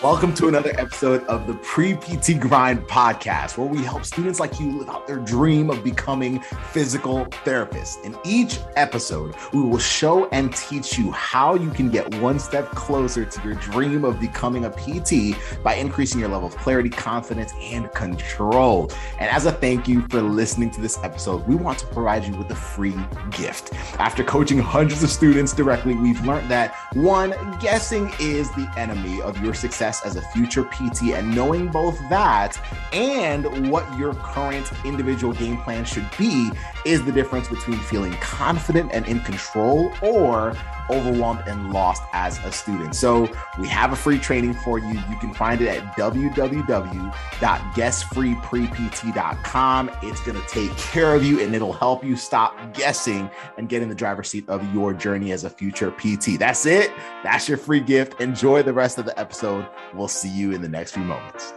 Welcome to another episode of the Pre PT Grind podcast, where we help students like you live out their dream of becoming physical therapists. In each episode, we will show and teach you how you can get one step closer to your dream of becoming a PT by increasing your level of clarity, confidence, and control. And as a thank you for listening to this episode, we want to provide you with a free gift. After coaching hundreds of students directly, we've learned that one, guessing is the enemy of your success as a future PT and knowing both that and what your current individual game plan should be is the difference between feeling confident and in control or overwhelmed and lost as a student. So we have a free training for you. You can find it at www.guessfreeprept.com. It's going to take care of you and it'll help you stop guessing and get in the driver's seat of your journey as a future PT. That's it. That's your free gift. Enjoy the rest of the episode. We'll see you in the next few moments.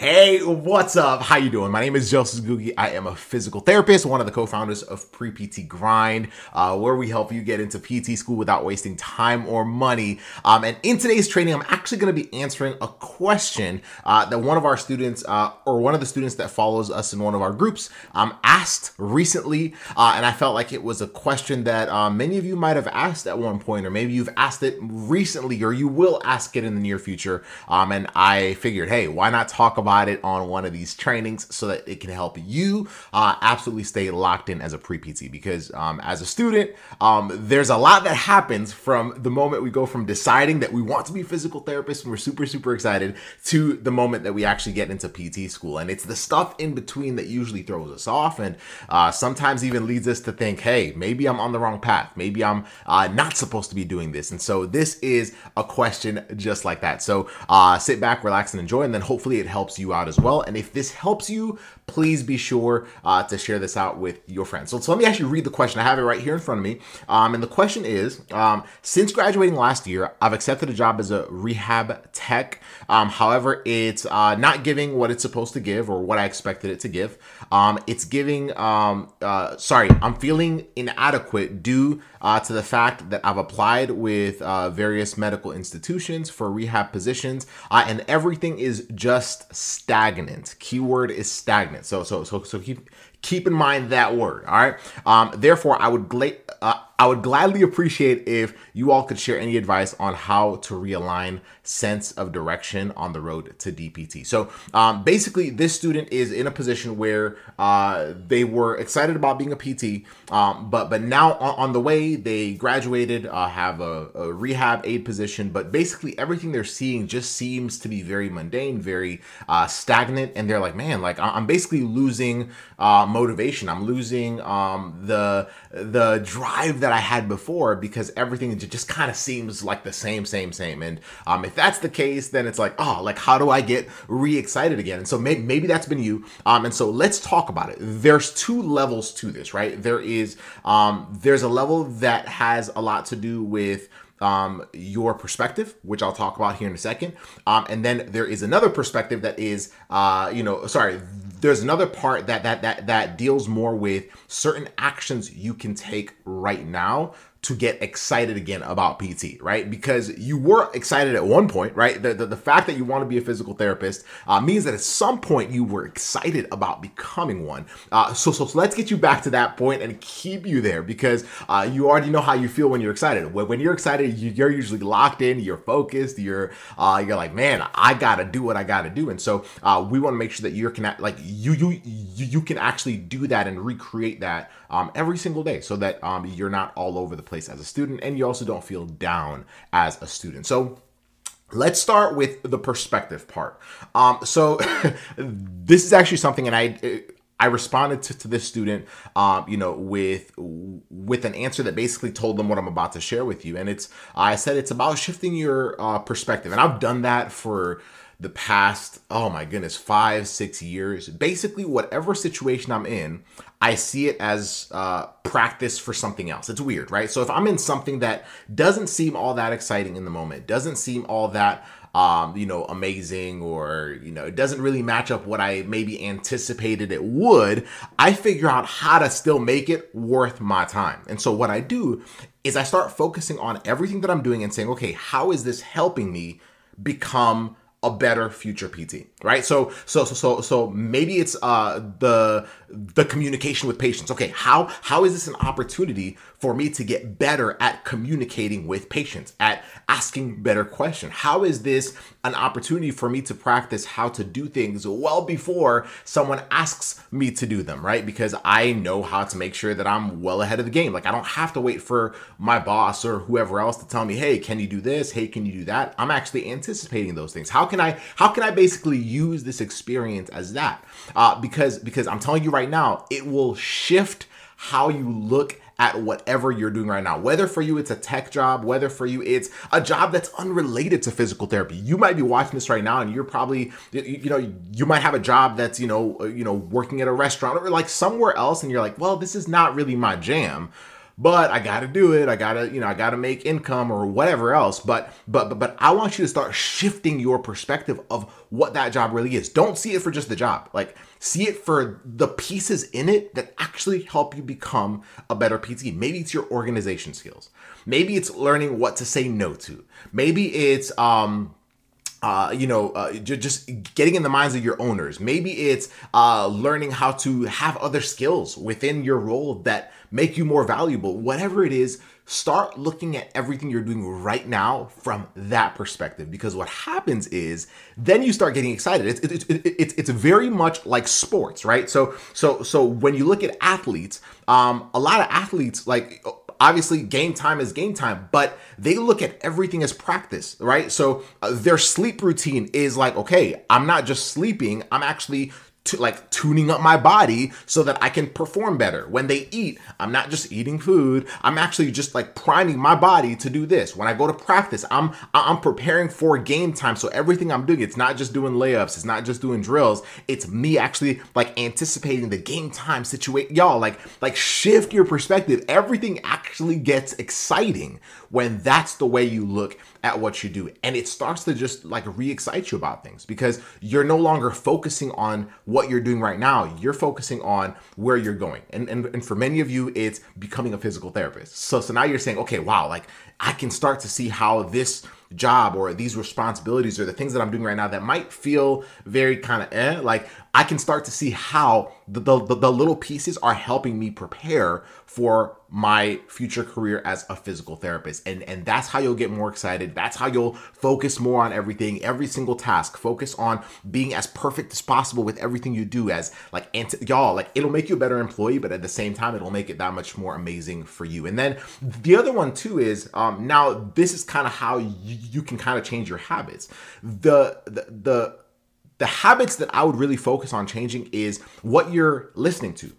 Hey, what's up? How you doing? My name is Joseph Googie. I am a physical therapist, one of the co-founders of Pre-PT Grind, uh, where we help you get into PT school without wasting time or money. Um, and in today's training, I'm actually going to be answering a question uh, that one of our students, uh, or one of the students that follows us in one of our groups, um, asked recently. Uh, and I felt like it was a question that uh, many of you might have asked at one point, or maybe you've asked it recently, or you will ask it in the near future. Um, and I figured, hey, why not talk about it on one of these trainings so that it can help you uh, absolutely stay locked in as a pre-PT because um, as a student, um, there's a lot that happens from the moment we go from deciding that we want to be physical therapists and we're super, super excited to the moment that we actually get into PT school. And it's the stuff in between that usually throws us off and uh, sometimes even leads us to think, hey, maybe I'm on the wrong path. Maybe I'm uh, not supposed to be doing this. And so this is a question just like that. So uh, sit back, relax, and enjoy. And then hopefully it helps you out as well. And if this helps you, please be sure uh, to share this out with your friends. So, so, let me actually read the question. I have it right here in front of me. Um, and the question is um, Since graduating last year, I've accepted a job as a rehab tech. Um, however, it's uh, not giving what it's supposed to give or what I expected it to give. Um, it's giving, um, uh, sorry, I'm feeling inadequate due uh, to the fact that I've applied with uh, various medical institutions for rehab positions uh, and everything is just stagnant. Keyword is stagnant. So so so so keep keep in mind that word. All right. Um, therefore, I would gla- uh, I would gladly appreciate if you all could share any advice on how to realign sense of direction on the road to DPT. So um, basically, this student is in a position where uh, they were excited about being a PT, um, but but now on, on, the way they graduated, uh, have a, a, rehab aid position, but basically everything they're seeing just seems to be very mundane, very uh, stagnant, and they're like, man, like I'm basically losing uh, motivation. I'm losing um, the the drive that that I had before because everything just kind of seems like the same, same, same. And um, if that's the case, then it's like, oh, like how do I get re-excited again? And so maybe, maybe that's been you. Um, and so let's talk about it. There's two levels to this, right? There is um, there's a level that has a lot to do with um, your perspective, which I'll talk about here in a second. Um, and then there is another perspective that is, uh, you know, sorry, there's another part that that that that deals more with certain actions you can take right now to get excited again about PT, right? Because you were excited at one point, right? The, the, the fact that you want to be a physical therapist uh, means that at some point you were excited about becoming one. Uh, so, so, so, let's get you back to that point and keep you there because uh, you already know how you feel when you're excited. When, when you're excited, you're usually locked in, you're focused, you're uh, you're like, man, I gotta do what I gotta do. And so uh, we want to make sure that you're can like you you you can actually do that and recreate that um, every single day so that um, you're not all over the place as a student and you also don't feel down as a student. So Let's start with the perspective part. Um, so this is actually something, and I I responded to, to this student, um, you know, with with an answer that basically told them what I'm about to share with you, and it's I said it's about shifting your uh, perspective, and I've done that for the past, oh my goodness, five, six years. Basically, whatever situation I'm in, I see it as uh, practice for something else. It's weird, right? So if I'm in something that doesn't seem all that exciting in the moment, doesn't seem all that um, you know, amazing or, you know, it doesn't really match up what I maybe anticipated it would, I figure out how to still make it worth my time. And so what I do is I start focusing on everything that I'm doing and saying, okay, how is this helping me become a better future PT, right? So, so, so, so, so maybe it's uh, the the communication with patients. Okay, how how is this an opportunity for me to get better at communicating with patients, at asking better questions? How is this an opportunity for me to practice how to do things well before someone asks me to do them, right? Because I know how to make sure that I'm well ahead of the game. Like I don't have to wait for my boss or whoever else to tell me, "Hey, can you do this? Hey, can you do that?" I'm actually anticipating those things. How can I how can I basically use this experience as that? Uh, because because I'm telling you right right now, it will shift how you look at whatever you're doing right now. Whether for you it's a tech job, whether for you it's a job that's unrelated to physical therapy. You might be watching this right now and you're probably you know, you might have a job that's, you know, uh, you know, working at a restaurant or like somewhere else and you're like, "Well, this is not really my jam." But I got to do it. I got to, you know, I got to make income or whatever else. But, but, but, but I want you to start shifting your perspective of what that job really is. Don't see it for just the job. Like, see it for the pieces in it that actually help you become a better PT. Maybe it's your organization skills. Maybe it's learning what to say no to. Maybe it's, um, uh, you know, uh, just getting in the minds of your owners. Maybe it's uh, learning how to have other skills within your role that make you more valuable. Whatever it is, start looking at everything you're doing right now from that perspective. Because what happens is then you start getting excited. It's it's it's, it's very much like sports, right? So so so when you look at athletes, um, a lot of athletes like obviously game time is game time but they look at everything as practice right? So uh, their sleep routine is like okay i'm not just sleeping i'm actually to like tuning up my body so that I can perform better. When they eat, I'm not just eating food. I'm actually just like priming my body to do this. When I go to practice, I'm I'm preparing for game time. So everything I'm doing, it's not just doing layups, it's not just doing drills. It's me actually like anticipating the game time situation. Y'all like like shift your perspective. Everything actually gets exciting when that's the way you look at what you do. And it starts to just like re excite you about things because you're no longer focusing on what you're doing right now. You're focusing on where you're going. And, and, and for many of you, it's becoming a physical therapist. So, so now you're saying, okay, wow, like I can start to see how this job or these responsibilities or the things that I'm doing right now that might feel very kind of eh, like I can start to see how the, the, the little pieces are helping me prepare for my future career as a physical therapist. And, and that's how you'll get more excited. That's how you'll focus more on everything, every single task. Focus on being as perfect as possible with everything you do as like, and y'all, like it'll make you a better employee, but at the same time, it'll make it that much more amazing for you. And then the other one too is um, now this is kind of how you, you can kind of change your habits. The, the, the, the habits that I would really focus on changing is what you're listening to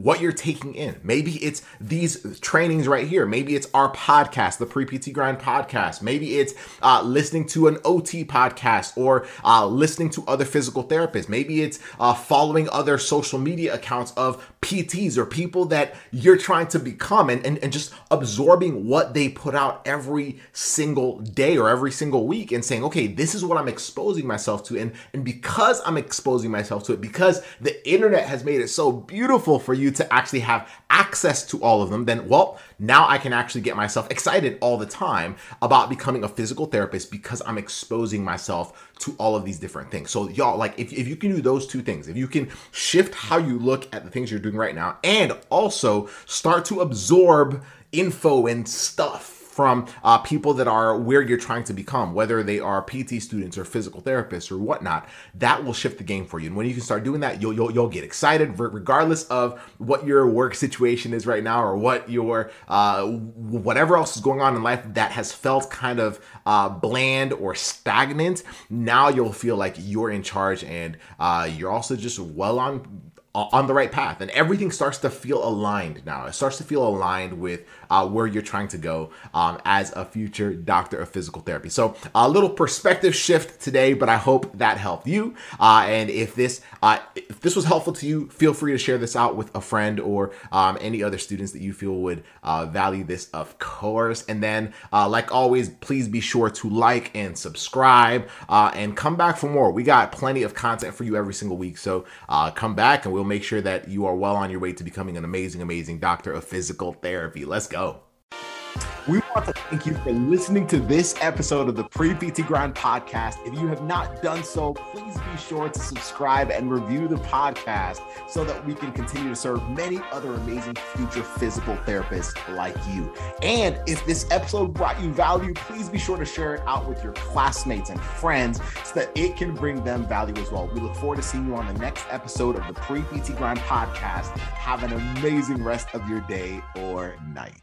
what you're taking in. Maybe it's these trainings right here. Maybe it's our podcast, the Pre PT Grind podcast. Maybe it's uh, listening to an OT podcast or uh, listening to other physical therapists. Maybe it's uh, following other social media accounts of PTs or people that you're trying to become and, and, and just absorbing what they put out every single day or every single week and saying, okay, this is what I'm exposing myself to. And, and because I'm exposing myself to it, because the internet has made it so beautiful for you to actually have access to all of them, then, well, now I can actually get myself excited all the time about becoming a physical therapist because I'm exposing myself to all of these different things. So, y'all, like, if, if you can do those two things, if you can shift how you look at the things you're doing right now and also start to absorb info and stuff from uh, people that are where you're trying to become, whether they are PT students or physical therapists or whatnot, that will shift the game for you. And when you can start doing that, you'll you'll, you'll get excited, regardless of what your work situation is right now or what your uh, whatever else is going on in life that has felt kind of uh, bland or stagnant. Now you'll feel like you're in charge and uh, you're also just well on on the right path. And everything starts to feel aligned now. It starts to feel aligned with uh, where you're trying to go um, as a future doctor of physical therapy. So a little perspective shift today but i hope that helped you. Uh, and if this uh, if this was helpful to you feel free to share this out with a friend or um, any other students that you feel would uh, value this of course. And then uh, like always please be sure to like and subscribe uh, and come back for more. We got plenty of content for you every single week. So come back and we'll We'll make sure that you are well on your way to becoming an amazing, amazing doctor of physical therapy. Let's go. We want to thank you for listening to this episode of the Pre PT Grind podcast. If you have not done so, please be sure to subscribe and review the podcast so that we can continue to serve many other amazing future physical therapists like you. And if this episode brought you value, please be sure to share it out with your classmates and friends so that it can bring them value as well. We look forward to seeing you on the next episode of the Pre PT Grind podcast. Have an amazing rest of your day or night.